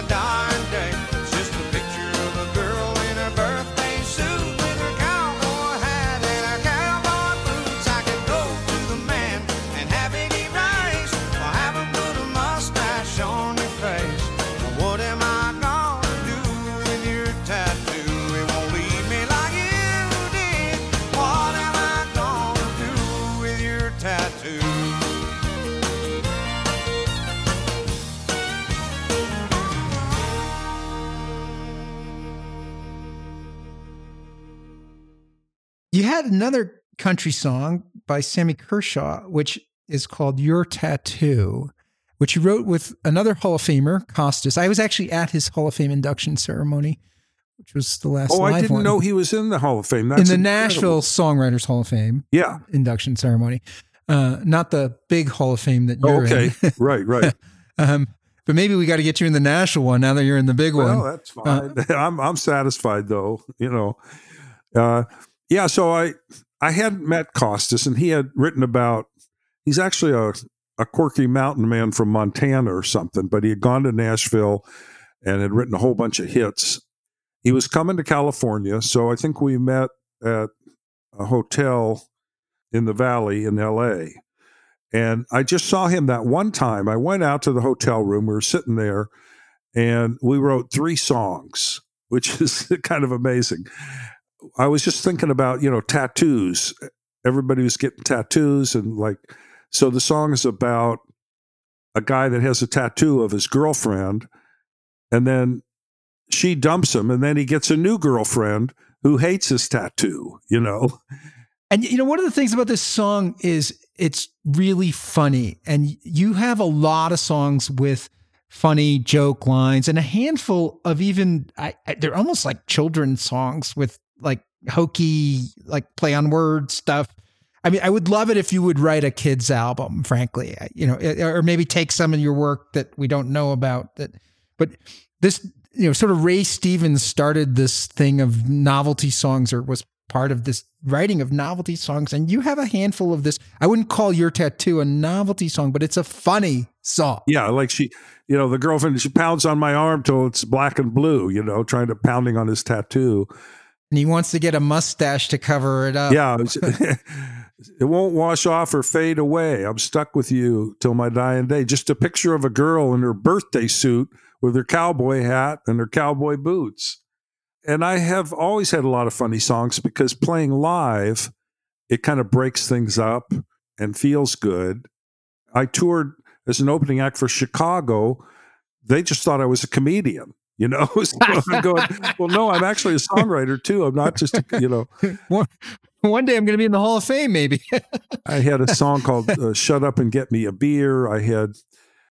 my dying You had another country song by Sammy Kershaw, which is called Your Tattoo, which you wrote with another Hall of Famer, Kostas. I was actually at his Hall of Fame induction ceremony, which was the last Oh, I didn't one. know he was in the Hall of Fame. That's in the incredible. Nashville Songwriters Hall of Fame Yeah. induction ceremony. Uh, not the big Hall of Fame that you're in. okay. in. right. Right. um, but maybe we got to get you in the national one now that you're in the big Well, one. that's fine. I'm I'm satisfied though. You know. Uh, yeah. So I I had met Kostas, and he had written about. He's actually a a quirky mountain man from Montana or something, but he had gone to Nashville and had written a whole bunch of hits. He was coming to California, so I think we met at a hotel in the valley in LA. And I just saw him that one time. I went out to the hotel room. We were sitting there and we wrote three songs, which is kind of amazing. I was just thinking about, you know, tattoos. Everybody was getting tattoos and like so the song is about a guy that has a tattoo of his girlfriend and then she dumps him and then he gets a new girlfriend who hates his tattoo, you know. And you know, one of the things about this song is it's really funny. And you have a lot of songs with funny joke lines and a handful of even I, I, they're almost like children's songs with like hokey like play on word stuff. I mean, I would love it if you would write a kids album, frankly, uh, you know, eh, or maybe take some of your work that we don't know about that. But this, you know, sort of Ray Stevens started this thing of novelty songs or was part of this writing of novelty songs. And you have a handful of this. I wouldn't call your tattoo a novelty song, but it's a funny song. Yeah. Like she, you know, the girlfriend, she pounds on my arm till it's black and blue, you know, trying to pounding on his tattoo. And he wants to get a mustache to cover it up. Yeah. it won't wash off or fade away. I'm stuck with you till my dying day. Just a picture of a girl in her birthday suit with her cowboy hat and her cowboy boots. And I have always had a lot of funny songs because playing live, it kind of breaks things up and feels good. I toured as an opening act for Chicago. They just thought I was a comedian you know? So i'm going well no i'm actually a songwriter too. I'm not just you know. One day i'm going to be in the hall of fame maybe. I had a song called uh, shut up and get me a beer. I had